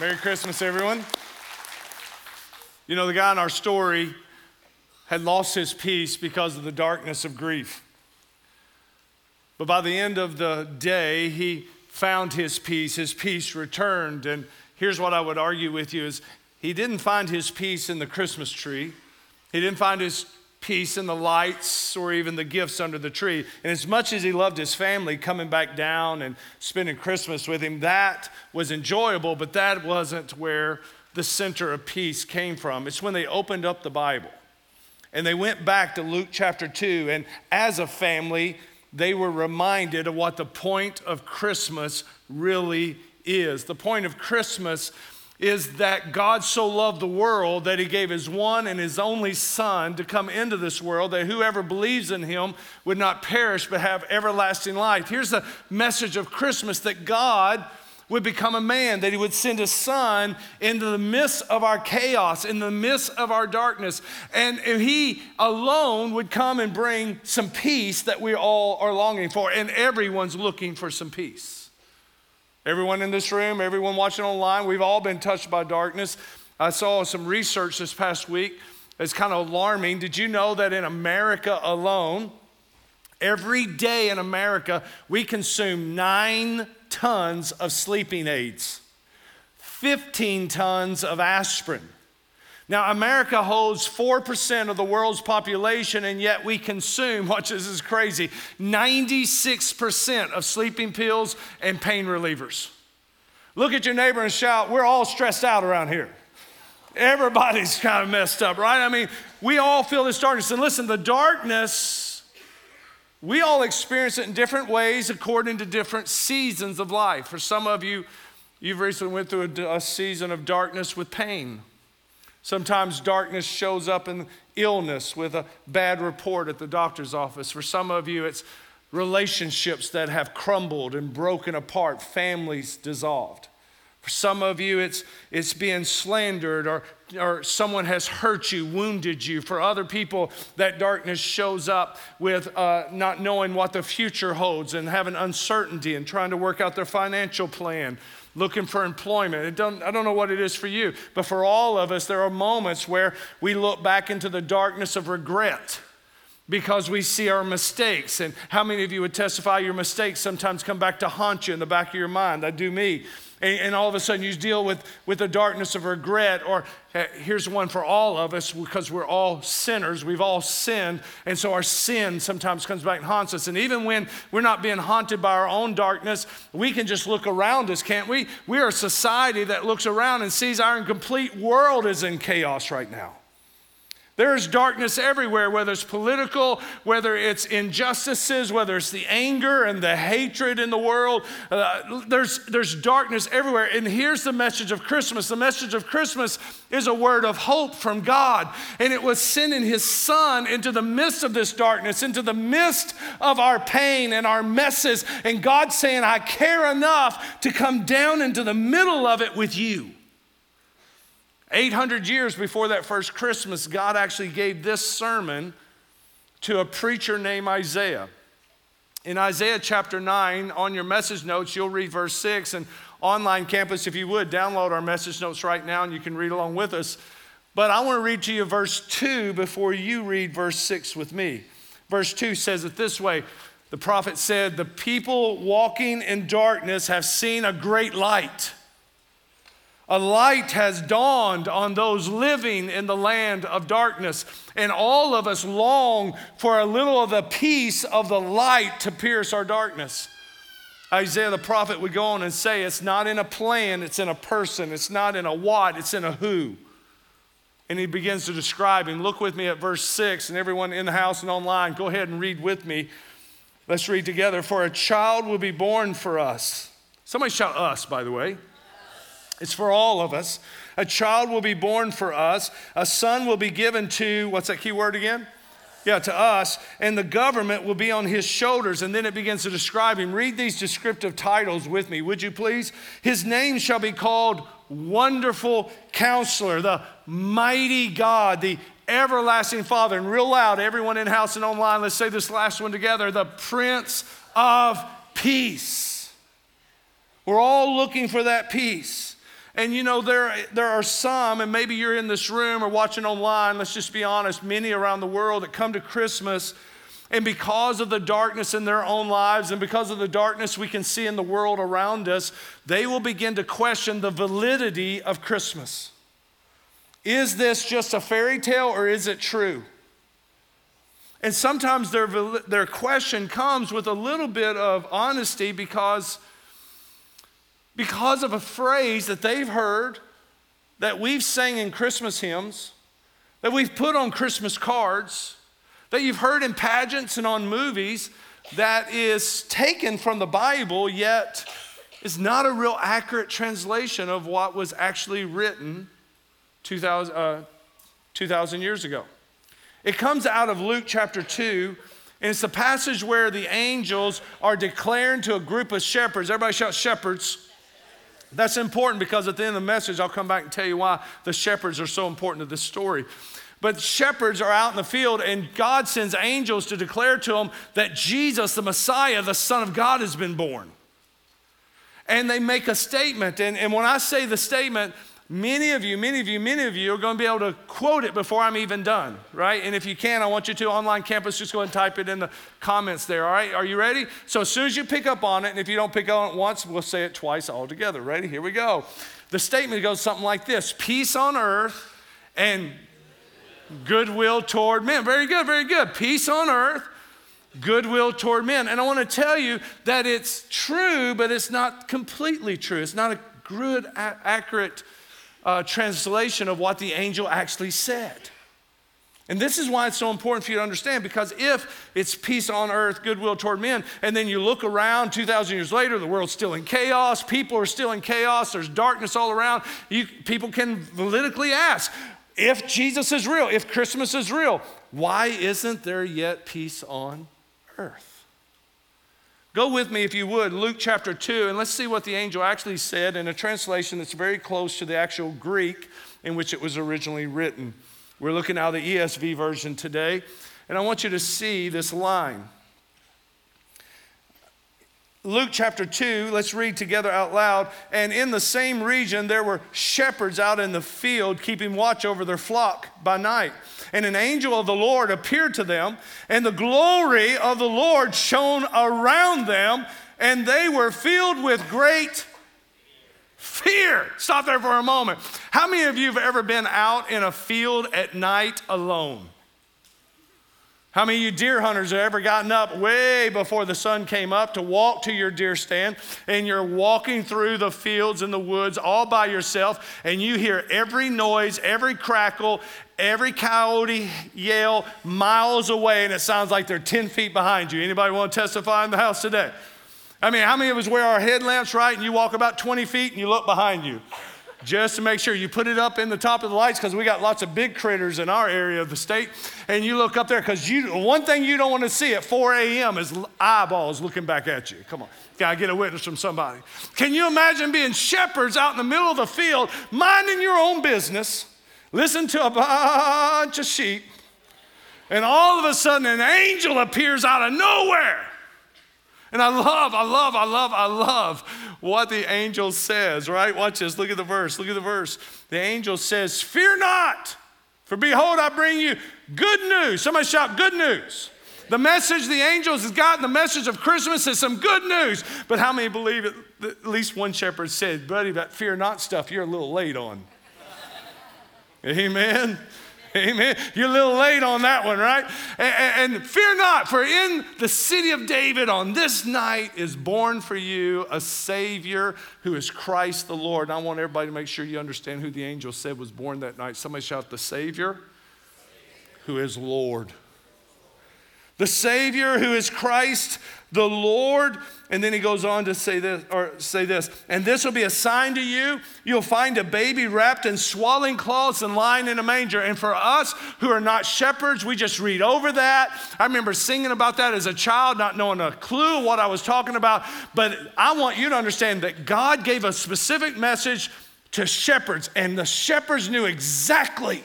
Merry Christmas, everyone. You know, the guy in our story had lost his peace because of the darkness of grief. But by the end of the day, he found his peace. His peace returned. And here's what I would argue with you is he didn't find his peace in the Christmas tree. He didn't find his peace in the lights or even the gifts under the tree. And as much as he loved his family coming back down and spending Christmas with him, that was enjoyable, but that wasn't where the center of peace came from. It's when they opened up the Bible and they went back to Luke chapter 2, and as a family, they were reminded of what the point of Christmas really is. The point of Christmas is that God so loved the world that he gave his one and his only Son to come into this world, that whoever believes in him would not perish but have everlasting life. Here's the message of Christmas that God would become a man, that he would send his son into the midst of our chaos, in the midst of our darkness. And he alone would come and bring some peace that we all are longing for. And everyone's looking for some peace. Everyone in this room, everyone watching online, we've all been touched by darkness. I saw some research this past week It's kind of alarming. Did you know that in America alone, every day in America, we consume nine tons of sleeping aids, 15 tons of aspirin, now, America holds 4% of the world's population, and yet we consume, watch this is crazy, 96% of sleeping pills and pain relievers. Look at your neighbor and shout, We're all stressed out around here. Everybody's kind of messed up, right? I mean, we all feel this darkness. And listen, the darkness, we all experience it in different ways according to different seasons of life. For some of you, you've recently went through a, a season of darkness with pain. Sometimes darkness shows up in illness with a bad report at the doctor's office. For some of you, it's relationships that have crumbled and broken apart, families dissolved. For some of you, it's, it's being slandered or, or someone has hurt you, wounded you. For other people, that darkness shows up with uh, not knowing what the future holds and having uncertainty and trying to work out their financial plan looking for employment. Don't, I don't know what it is for you, but for all of us, there are moments where we look back into the darkness of regret because we see our mistakes. And how many of you would testify your mistakes sometimes come back to haunt you in the back of your mind? That do me and, and all of a sudden you deal with, with the darkness of regret. Or uh, here's one for all of us because we're all sinners. We've all sinned. And so our sin sometimes comes back and haunts us. And even when we're not being haunted by our own darkness, we can just look around us, can't we? We are a society that looks around and sees our complete world is in chaos right now. There's darkness everywhere, whether it's political, whether it's injustices, whether it's the anger and the hatred in the world. Uh, there's, there's darkness everywhere. And here's the message of Christmas the message of Christmas is a word of hope from God. And it was sending His Son into the midst of this darkness, into the midst of our pain and our messes. And God saying, I care enough to come down into the middle of it with you. 800 years before that first Christmas, God actually gave this sermon to a preacher named Isaiah. In Isaiah chapter 9, on your message notes, you'll read verse 6. And online campus, if you would, download our message notes right now and you can read along with us. But I want to read to you verse 2 before you read verse 6 with me. Verse 2 says it this way The prophet said, The people walking in darkness have seen a great light. A light has dawned on those living in the land of darkness, and all of us long for a little of the peace of the light to pierce our darkness. Isaiah the prophet would go on and say, It's not in a plan, it's in a person. It's not in a what, it's in a who. And he begins to describe him. Look with me at verse 6, and everyone in the house and online, go ahead and read with me. Let's read together. For a child will be born for us. Somebody shout us, by the way. It's for all of us. A child will be born for us. A son will be given to, what's that key word again? Yeah, to us. And the government will be on his shoulders. And then it begins to describe him. Read these descriptive titles with me, would you please? His name shall be called Wonderful Counselor, the Mighty God, the Everlasting Father. And real loud, everyone in house and online, let's say this last one together the Prince of Peace. We're all looking for that peace. And you know, there, there are some, and maybe you're in this room or watching online, let's just be honest, many around the world that come to Christmas, and because of the darkness in their own lives and because of the darkness we can see in the world around us, they will begin to question the validity of Christmas. Is this just a fairy tale or is it true? And sometimes their, their question comes with a little bit of honesty because because of a phrase that they've heard, that we've sang in Christmas hymns, that we've put on Christmas cards, that you've heard in pageants and on movies, that is taken from the Bible, yet is not a real accurate translation of what was actually written 2,000, uh, 2,000 years ago. It comes out of Luke chapter 2, and it's the passage where the angels are declaring to a group of shepherds. Everybody shout, shepherds. That's important because at the end of the message, I'll come back and tell you why the shepherds are so important to this story. But shepherds are out in the field, and God sends angels to declare to them that Jesus, the Messiah, the Son of God, has been born. And they make a statement. And, and when I say the statement, Many of you, many of you, many of you are going to be able to quote it before I'm even done, right? And if you can, I want you to online campus, just go and type it in the comments there, all right? Are you ready? So as soon as you pick up on it, and if you don't pick up on it once, we'll say it twice all together. Ready? Here we go. The statement goes something like this Peace on earth and goodwill toward men. Very good, very good. Peace on earth goodwill toward men. And I want to tell you that it's true, but it's not completely true. It's not a good, accurate uh, translation of what the angel actually said. And this is why it's so important for you to understand because if it's peace on earth, goodwill toward men, and then you look around 2,000 years later, the world's still in chaos, people are still in chaos, there's darkness all around, you, people can validically ask if Jesus is real, if Christmas is real, why isn't there yet peace on earth? Go with me, if you would, Luke chapter 2, and let's see what the angel actually said in a translation that's very close to the actual Greek in which it was originally written. We're looking at the ESV version today, and I want you to see this line. Luke chapter 2, let's read together out loud. And in the same region, there were shepherds out in the field keeping watch over their flock by night. And an angel of the Lord appeared to them, and the glory of the Lord shone around them, and they were filled with great fear. Stop there for a moment. How many of you have ever been out in a field at night alone? How many of you deer hunters have ever gotten up way before the sun came up to walk to your deer stand and you're walking through the fields and the woods all by yourself and you hear every noise, every crackle, every coyote yell miles away and it sounds like they're 10 feet behind you. Anybody want to testify in the house today? I mean, how many of us wear our headlamps right and you walk about 20 feet and you look behind you? Just to make sure you put it up in the top of the lights because we got lots of big critters in our area of the state. And you look up there because you one thing you don't want to see at 4 a.m. is eyeballs looking back at you. Come on, gotta get a witness from somebody. Can you imagine being shepherds out in the middle of the field, minding your own business, listen to a bunch of sheep, and all of a sudden an angel appears out of nowhere and I love, I love, I love, I love what the angel says, right? Watch this. Look at the verse. Look at the verse. The angel says, Fear not, for behold, I bring you good news. Somebody shout, Good news. The message the angels has gotten, the message of Christmas is some good news. But how many believe it? At least one shepherd said, Buddy, that fear not stuff, you're a little late on. Amen. Amen. You're a little late on that one, right? And, and, fear not, for in the city of David on this night is born for you a Savior who is Christ the Lord. And I want everybody to make sure you understand who the angel said was born that night. Somebody shout, The Savior who is Lord. The Savior who is Christ the Lord. And then he goes on to say this, or say this, and this will be a sign to you. You'll find a baby wrapped in swaddling cloths and lying in a manger. And for us who are not shepherds, we just read over that. I remember singing about that as a child, not knowing a clue what I was talking about. But I want you to understand that God gave a specific message to shepherds, and the shepherds knew exactly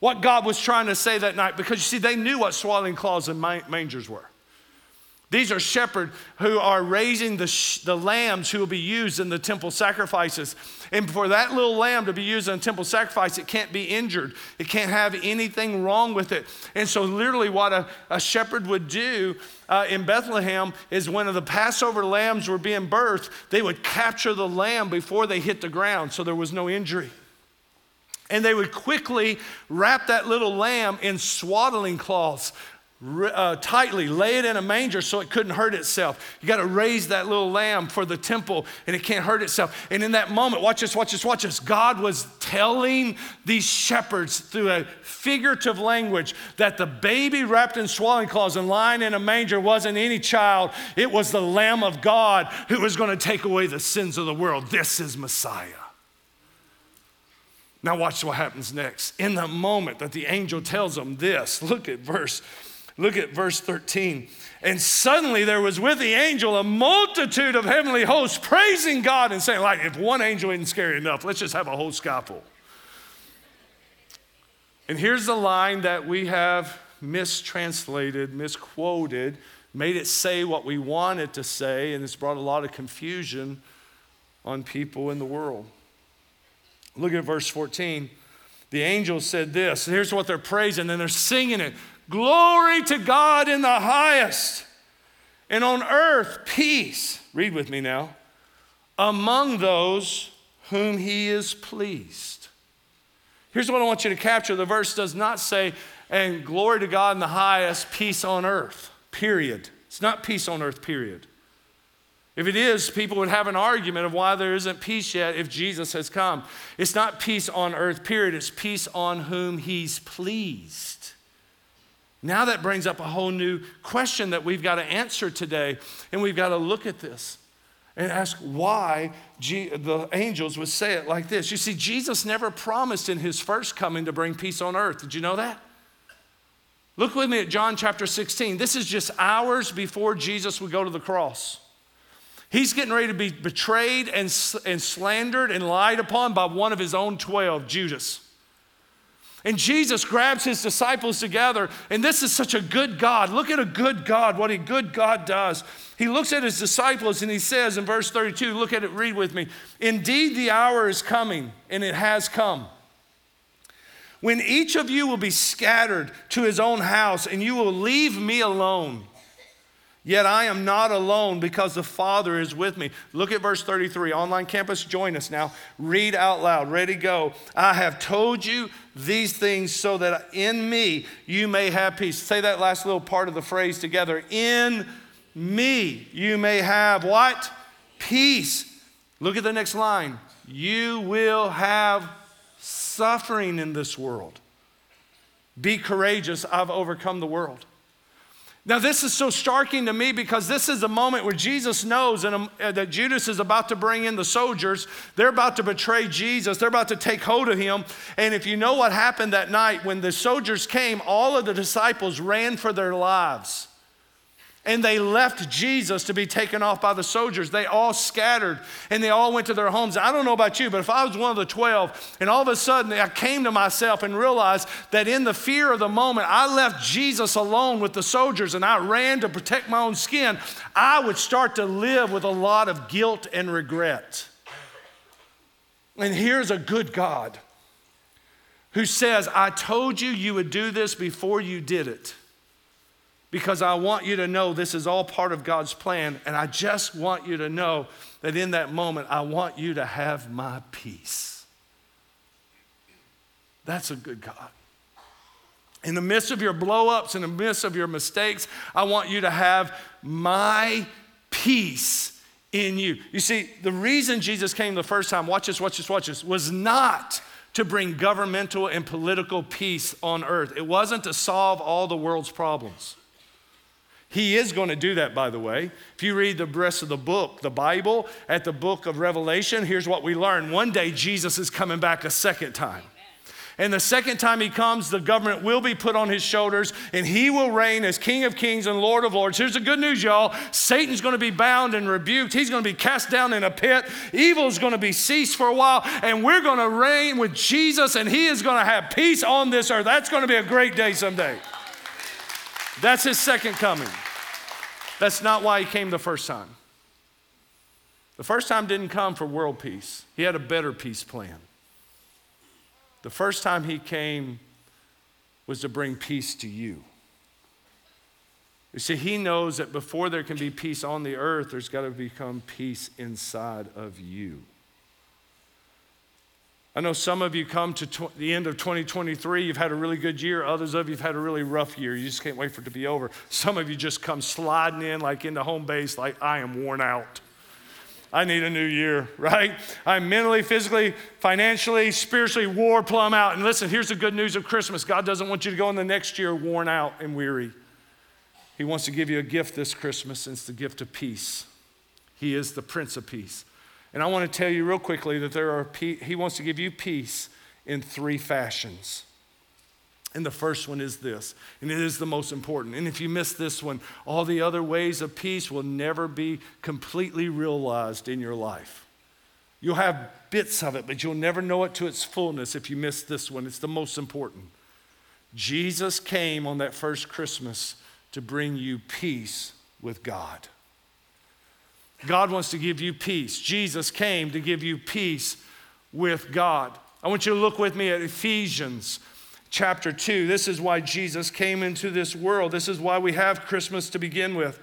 what God was trying to say that night because you see, they knew what swaddling cloths and mangers were. These are shepherds who are raising the, sh- the lambs who will be used in the temple sacrifices. And for that little lamb to be used in a temple sacrifice, it can't be injured. It can't have anything wrong with it. And so, literally, what a, a shepherd would do uh, in Bethlehem is when the Passover lambs were being birthed, they would capture the lamb before they hit the ground so there was no injury. And they would quickly wrap that little lamb in swaddling cloths uh, tightly, lay it in a manger so it couldn't hurt itself. You got to raise that little lamb for the temple and it can't hurt itself. And in that moment, watch this, watch this, watch this. God was telling these shepherds through a figurative language that the baby wrapped in swaddling cloths and lying in a manger wasn't any child, it was the Lamb of God who was going to take away the sins of the world. This is Messiah. Now, watch what happens next. In the moment that the angel tells them this, look at verse Look at verse 13. And suddenly there was with the angel a multitude of heavenly hosts praising God and saying, like, if one angel isn't scary enough, let's just have a whole full. And here's the line that we have mistranslated, misquoted, made it say what we wanted to say, and it's brought a lot of confusion on people in the world. Look at verse 14. The angel said this. Here's what they're praising, and they're singing it. Glory to God in the highest, and on earth peace. Read with me now. Among those whom he is pleased. Here's what I want you to capture the verse does not say, and glory to God in the highest, peace on earth, period. It's not peace on earth, period. If it is, people would have an argument of why there isn't peace yet if Jesus has come. It's not peace on earth, period. It's peace on whom he's pleased. Now that brings up a whole new question that we've got to answer today, and we've got to look at this and ask why G- the angels would say it like this. You see, Jesus never promised in his first coming to bring peace on earth. Did you know that? Look with me at John chapter 16. This is just hours before Jesus would go to the cross. He's getting ready to be betrayed and, and slandered and lied upon by one of his own 12, Judas. And Jesus grabs his disciples together, and this is such a good God. Look at a good God, what a good God does. He looks at his disciples and he says in verse 32, look at it, read with me. Indeed, the hour is coming, and it has come, when each of you will be scattered to his own house, and you will leave me alone. Yet I am not alone because the Father is with me. Look at verse 33. Online campus, join us now. Read out loud. Ready, go. I have told you these things so that in me you may have peace. Say that last little part of the phrase together. In me you may have what? Peace. Look at the next line. You will have suffering in this world. Be courageous. I've overcome the world. Now, this is so starking to me because this is the moment where Jesus knows um, uh, that Judas is about to bring in the soldiers. They're about to betray Jesus, they're about to take hold of him. And if you know what happened that night, when the soldiers came, all of the disciples ran for their lives. And they left Jesus to be taken off by the soldiers. They all scattered and they all went to their homes. I don't know about you, but if I was one of the 12 and all of a sudden I came to myself and realized that in the fear of the moment, I left Jesus alone with the soldiers and I ran to protect my own skin, I would start to live with a lot of guilt and regret. And here's a good God who says, I told you you would do this before you did it because I want you to know this is all part of God's plan. And I just want you to know that in that moment, I want you to have my peace. That's a good God. In the midst of your blowups, in the midst of your mistakes, I want you to have my peace in you. You see, the reason Jesus came the first time, watch this, watch this, watch this, was not to bring governmental and political peace on earth. It wasn't to solve all the world's problems. He is going to do that, by the way. If you read the rest of the book, the Bible, at the book of Revelation, here's what we learn. One day, Jesus is coming back a second time. And the second time he comes, the government will be put on his shoulders and he will reign as King of Kings and Lord of Lords. Here's the good news, y'all Satan's going to be bound and rebuked. He's going to be cast down in a pit. Evil is going to be ceased for a while. And we're going to reign with Jesus and he is going to have peace on this earth. That's going to be a great day someday. That's his second coming. That's not why he came the first time. The first time didn't come for world peace, he had a better peace plan. The first time he came was to bring peace to you. You see, he knows that before there can be peace on the earth, there's got to become peace inside of you. I know some of you come to tw- the end of 2023, you've had a really good year. Others of you have had a really rough year. You just can't wait for it to be over. Some of you just come sliding in like into home base, like, I am worn out. I need a new year, right? I'm mentally, physically, financially, spiritually war plumb out. And listen, here's the good news of Christmas God doesn't want you to go in the next year worn out and weary. He wants to give you a gift this Christmas, and it's the gift of peace. He is the Prince of Peace. And I want to tell you real quickly that there are, He wants to give you peace in three fashions. And the first one is this, and it is the most important. And if you miss this one, all the other ways of peace will never be completely realized in your life. You'll have bits of it, but you'll never know it to its fullness if you miss this one. It's the most important. Jesus came on that first Christmas to bring you peace with God. God wants to give you peace. Jesus came to give you peace with God. I want you to look with me at Ephesians chapter 2. This is why Jesus came into this world. This is why we have Christmas to begin with.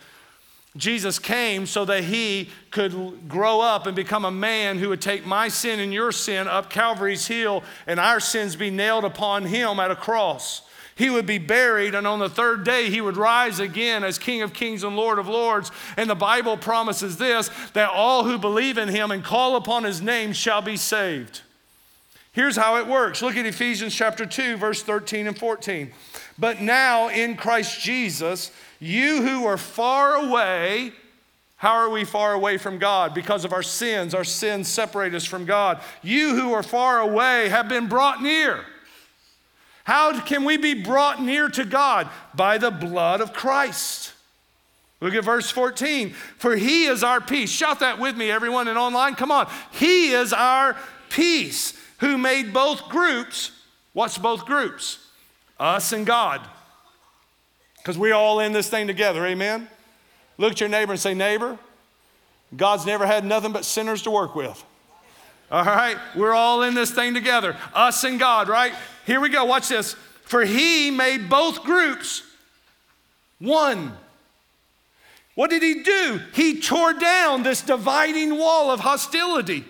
Jesus came so that he could grow up and become a man who would take my sin and your sin up Calvary's hill and our sins be nailed upon him at a cross. He would be buried, and on the third day, he would rise again as King of Kings and Lord of Lords. And the Bible promises this that all who believe in him and call upon his name shall be saved. Here's how it works. Look at Ephesians chapter 2, verse 13 and 14. But now in Christ Jesus, you who are far away, how are we far away from God? Because of our sins. Our sins separate us from God. You who are far away have been brought near. How can we be brought near to God? By the blood of Christ. Look at verse 14. For he is our peace. Shout that with me, everyone, and online. Come on. He is our peace who made both groups. What's both groups? Us and God. Because we're all in this thing together, amen? Look at your neighbor and say, Neighbor, God's never had nothing but sinners to work with. All right? We're all in this thing together. Us and God, right? Here we go. Watch this. For he made both groups one. What did he do? He tore down this dividing wall of hostility.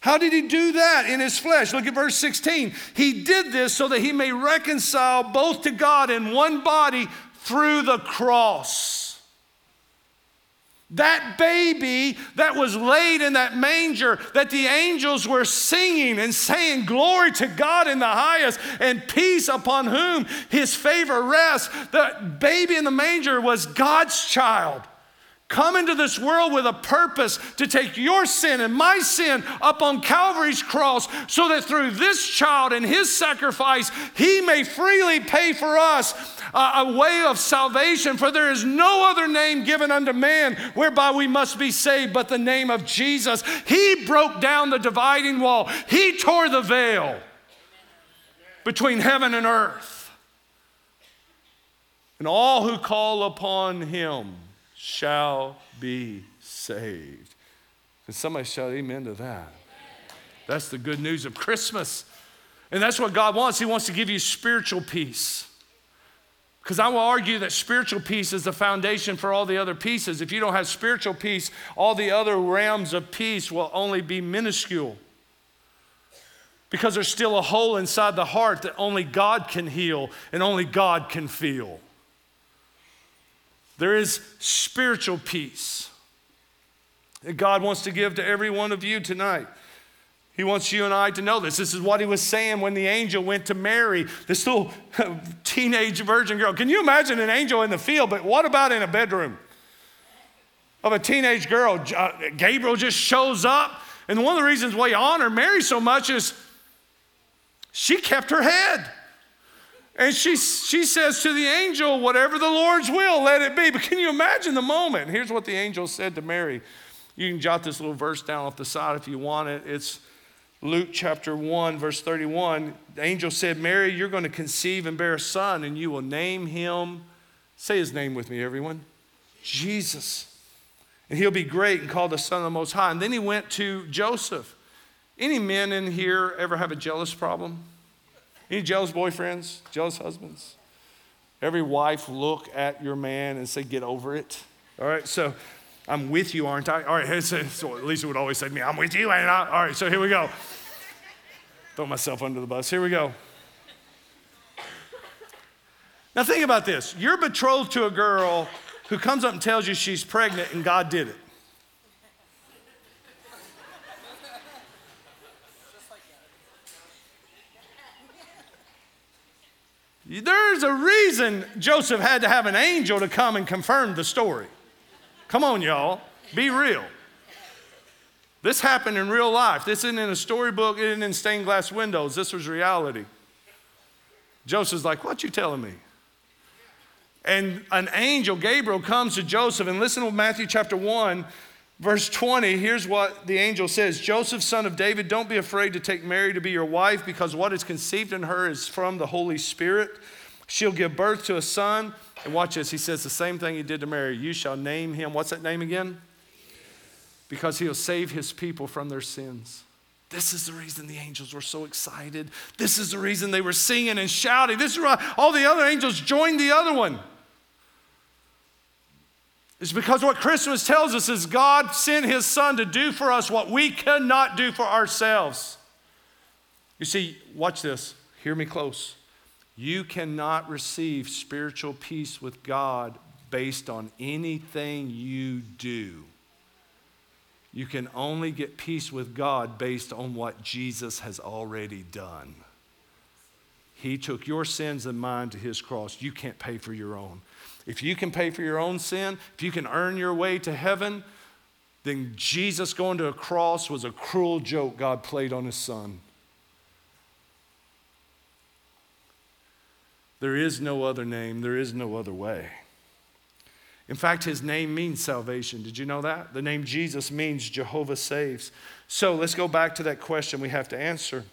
How did he do that in his flesh? Look at verse 16. He did this so that he may reconcile both to God in one body through the cross. That baby that was laid in that manger, that the angels were singing and saying, Glory to God in the highest, and peace upon whom his favor rests. The baby in the manger was God's child come into this world with a purpose to take your sin and my sin up on Calvary's cross so that through this child and his sacrifice, he may freely pay for us a, way of salvation. For there is no other name given unto man whereby we must be saved but the name of Jesus. He broke down the dividing wall, he tore the veil between heaven and earth. And all who call upon him shall be saved. Can somebody shout amen to that? That's the good news of Christmas. And that's what God wants. He wants to give you spiritual peace. Because I will argue that spiritual peace is the foundation for all the other pieces. If you don't have spiritual peace, all the other realms of peace will only be minuscule. Because there's still a hole inside the heart that only God can heal and only God can feel. There is spiritual peace that God wants to give to every one of you tonight. He wants you and I to know this. This is what he was saying when the angel went to Mary, this little teenage virgin girl. Can you imagine an angel in the field? But what about in a bedroom of a teenage girl? Uh, Gabriel just shows up. And one of the reasons why you honor Mary so much is she kept her head. And she, she says to the angel, Whatever the Lord's will, let it be. But can you imagine the moment? Here's what the angel said to Mary. You can jot this little verse down off the side if you want it. It's Luke chapter 1, verse 31. The angel said, Mary, you're going to conceive and bear a son, and you will name him. Say his name with me, everyone. Jesus. And he'll be great and called the Son of the Most High. And then he went to Joseph. Any men in here ever have a jealous problem? Any jealous boyfriends, jealous husbands? Every wife look at your man and say, Get over it. All right, so I'm with you, aren't I? All right, so Lisa would always say to me, I'm with you, ain't I? All right, so here we go. Throw myself under the bus. Here we go. Now, think about this. You're betrothed to a girl who comes up and tells you she's pregnant and God did it. There's a reason Joseph had to have an angel to come and confirm the story. Come on, y'all, be real. This happened in real life. This isn't in a storybook, it isn't in stained glass windows. This was reality. Joseph's like, What you telling me? And an angel, Gabriel, comes to Joseph, and listen to Matthew chapter 1, verse 20. Here's what the angel says Joseph, son of David, don't be afraid to take Mary to be your wife, because what is conceived in her is from the Holy Spirit. She'll give birth to a son. And watch this, he says the same thing he did to Mary. You shall name him, what's that name again? Because he'll save his people from their sins. This is the reason the angels were so excited. This is the reason they were singing and shouting. This is why all the other angels joined the other one. It's because what Christmas tells us is God sent his son to do for us what we cannot do for ourselves. You see, watch this. Hear me close. You cannot receive spiritual peace with God based on anything you do. You can only get peace with God based on what Jesus has already done. He took your sins and mine to his cross. You can't pay for your own. If you can pay for your own sin, if you can earn your way to heaven, then Jesus going to a cross was a cruel joke God played on his son. There is no other name, there is no other way. In fact, his name means salvation. Did you know that? The name Jesus means Jehovah saves. So let's go back to that question we have to answer.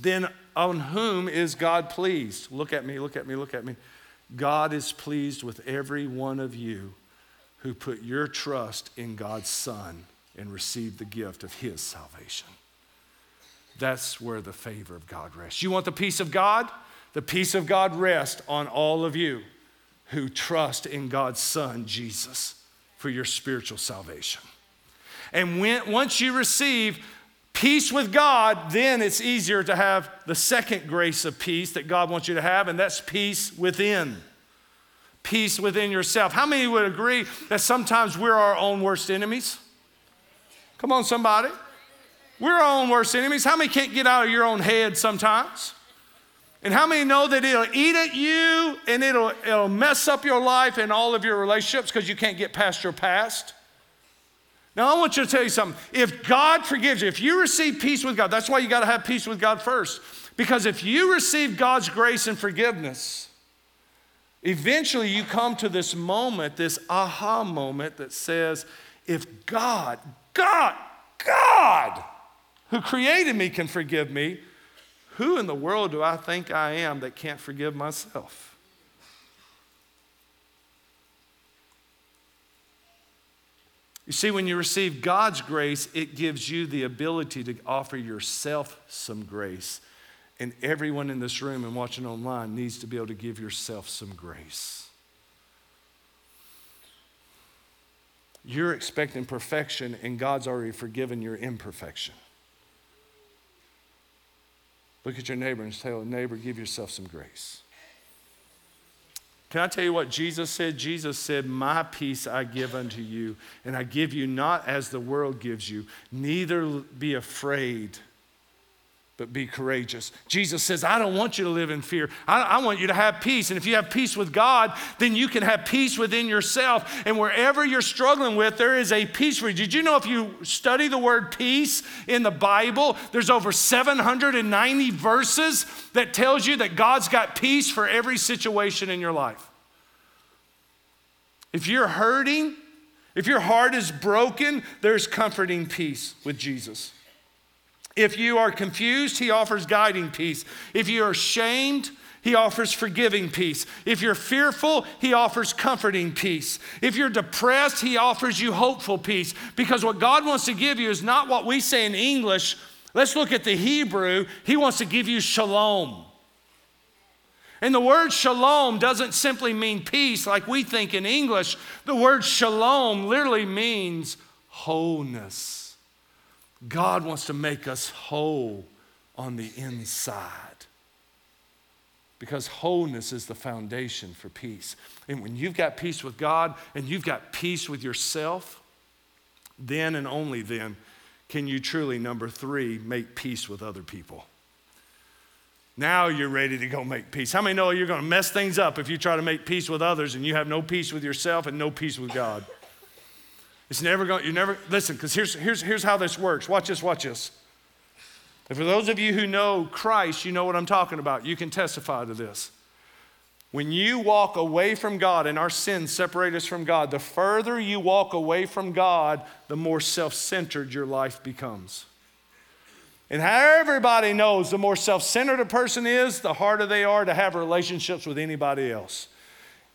Then, on whom is God pleased? Look at me, look at me, look at me. God is pleased with every one of you who put your trust in God's Son and received the gift of His salvation. That's where the favor of God rests. You want the peace of God? The peace of God rests on all of you who trust in God's Son, Jesus, for your spiritual salvation. And when, once you receive peace with God, then it's easier to have the second grace of peace that God wants you to have, and that's peace within. Peace within yourself. How many would agree that sometimes we're our own worst enemies? Come on, somebody. We're our own worst enemies. How many can't get out of your own head sometimes? And how many know that it'll eat at you and it'll, it'll mess up your life and all of your relationships because you can't get past your past? Now, I want you to tell you something. If God forgives you, if you receive peace with God, that's why you got to have peace with God first. Because if you receive God's grace and forgiveness, eventually you come to this moment, this aha moment that says, if God, God, God, who created me can forgive me, who in the world do I think I am that can't forgive myself? You see, when you receive God's grace, it gives you the ability to offer yourself some grace. And everyone in this room and watching online needs to be able to give yourself some grace. You're expecting perfection, and God's already forgiven your imperfection. Look at your neighbor and a neighbor, give yourself some grace. Can I tell you what Jesus said? Jesus said, My peace I give unto you, and I give you not as the world gives you. Neither be afraid but be courageous. Jesus says, I don't want you to live in fear. I, I, want you to have peace. And if you have peace with God, then you can have peace within yourself. And wherever you're struggling with, there is a peace for you. Did you know if you study the word peace in the Bible, there's over 790 verses that tells you that God's got peace for every situation in your life. If you're hurting, if your heart is broken, there's comforting peace with Jesus. If you are confused, he offers guiding peace. If you are shamed, He offers forgiving peace. If you're fearful, He offers comforting peace. If you're depressed, He offers you hopeful peace. Because what God wants to give you is not what we say in English. Let's look at the Hebrew. He wants to give you shalom. And the word shalom doesn't simply mean peace like we think in English. The word shalom literally means wholeness. God wants to make us whole on the inside because wholeness is the foundation for peace. And when you've got peace with God and you've got peace with yourself, then and only then can you truly, number three, make peace with other people. Now you're ready to go make peace. How many know you're going to mess things up if you try to make peace with others and you have no peace with yourself and no peace with God? It's never going, you never, listen, because here's, here's, here's how this works. Watch this, watch this. And for those of you who know Christ, you know what I'm talking about. You can testify to this. When you walk away from God and our sins separate us from God, the further you walk away from God, the more self centered your life becomes. And how everybody knows the more self centered a person is, the harder they are to have relationships with anybody else.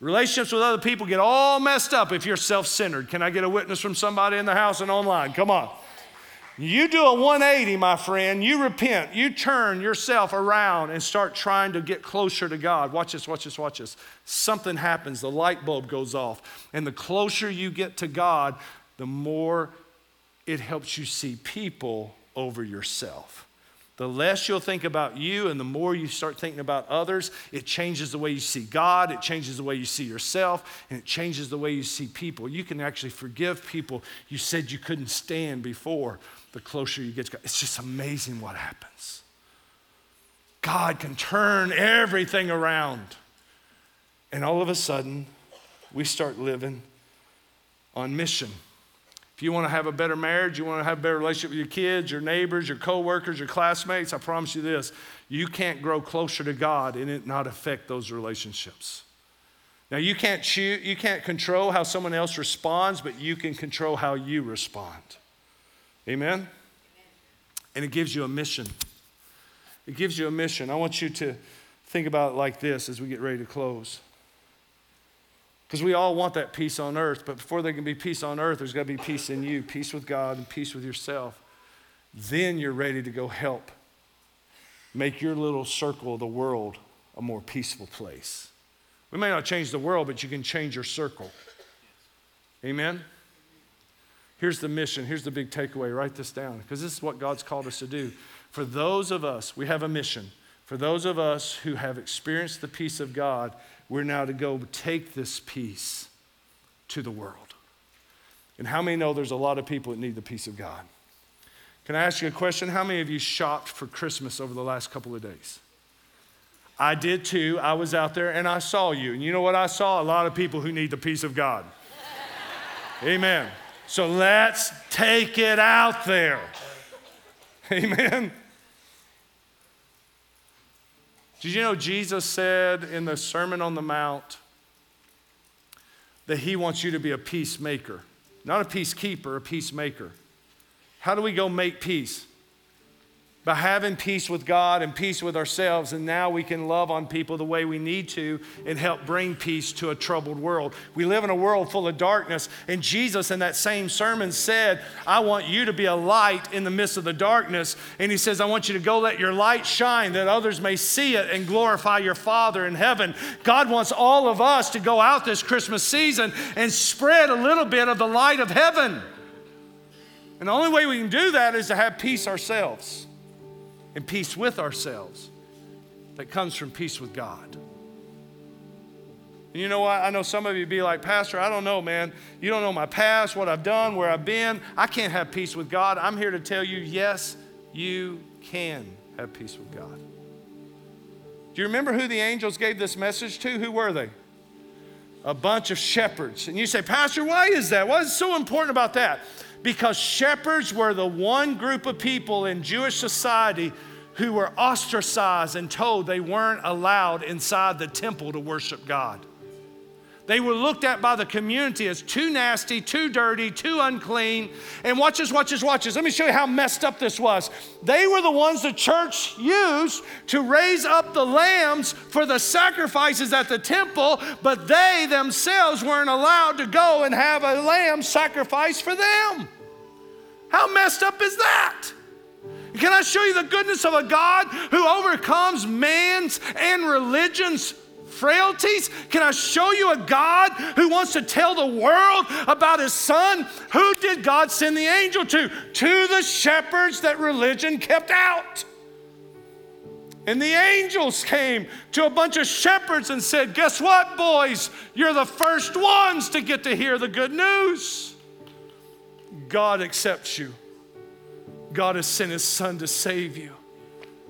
Relationships with other people get all messed up if you're self centered. Can I get a witness from somebody in the house and online? Come on. You do a 180, my friend. You repent. You turn yourself around and start trying to get closer to God. Watch this, watch this, watch this. Something happens, the light bulb goes off. And the closer you get to God, the more it helps you see people over yourself. The less you'll think about you and the more you start thinking about others, it changes the way you see God, it changes the way you see yourself, and it changes the way you see people. You can actually forgive people you said you couldn't stand before the closer you get to God. It's just amazing what happens. God can turn everything around. And all of a sudden, we start living on mission. You want to have a better marriage, you want to have a better relationship with your kids, your neighbors, your coworkers, your classmates, I promise you this you can't grow closer to God and it not affect those relationships. Now, you can't, choose, you can't control how someone else responds, but you can control how you respond. Amen? Amen? And it gives you a mission. It gives you a mission. I want you to think about it like this as we get ready to close. Because we all want that peace on earth, but before there can be peace on earth, there's got to be peace in you, peace with God and peace with yourself. Then you're ready to go help make your little circle of the world a more peaceful place. We may not change the world, but you can change your circle. Amen? Here's the mission. Here's the big takeaway. Write this down because this is what God's called us to do. For those of us, we have a mission. For those of us who have experienced the peace of God, we're now to go take this peace to the world. And how many know there's a lot of people that need the peace of God? Can I ask you a question? How many of you shopped for Christmas over the last couple of days? I did too. I was out there and I saw you. And you know what I saw? A lot of people who need the peace of God. Amen. So let's take it out there. Amen. Did you know Jesus said in the Sermon on the Mount that he wants you to be a peacemaker? Not a peacekeeper, a peacemaker. How do we go make peace? By having peace with God and peace with ourselves, and now we can love on people the way we need to and help bring peace to a troubled world. We live in a world full of darkness, and Jesus in that same sermon said, I want you to be a light in the midst of the darkness. And he says, I want you to go let your light shine that others may see it and glorify your Father in heaven. God wants all of us to go out this Christmas season and spread a little bit of the light of heaven. And the only way we can do that is to have peace ourselves and peace with ourselves that comes from peace with God. And you know what? I know some of you be like, Pastor, I don't know, man. You don't know my past, what I've done, where I've been. I can't have peace with God. I'm here to tell you, yes, you can have peace with God. Do you remember who the angels gave this message to? Who were they? A bunch of shepherds. And you say, Pastor, why is that? What is so important about that? Because shepherds were the one group of people in Jewish society who were ostracized and told they weren't allowed inside the temple to worship God. They were looked at by the community as too nasty, too dirty, too unclean. And watch this, watch this, watch this. Let me show you how messed up this was. They were the ones the church used to raise up the lambs for the sacrifices at the temple, but they themselves weren't allowed to go and have a lamb sacrifice for them. How messed up is that? Can I show you the goodness of a God who overcomes man's and religion's frailties? Can I show you a God who wants to tell the world about his son? Who did God send the angel to? To the shepherds that religion kept out. And the angels came to a bunch of shepherds and said, Guess what, boys? You're the first ones to get to hear the good news. God accepts you. God has sent his son to save you.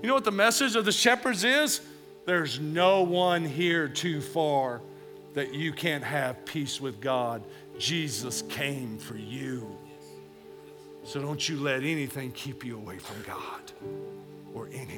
You know what the message of the shepherds is? There's no one here too far that you can't have peace with God. Jesus came for you. So don't you let anything keep you away from God or anyone.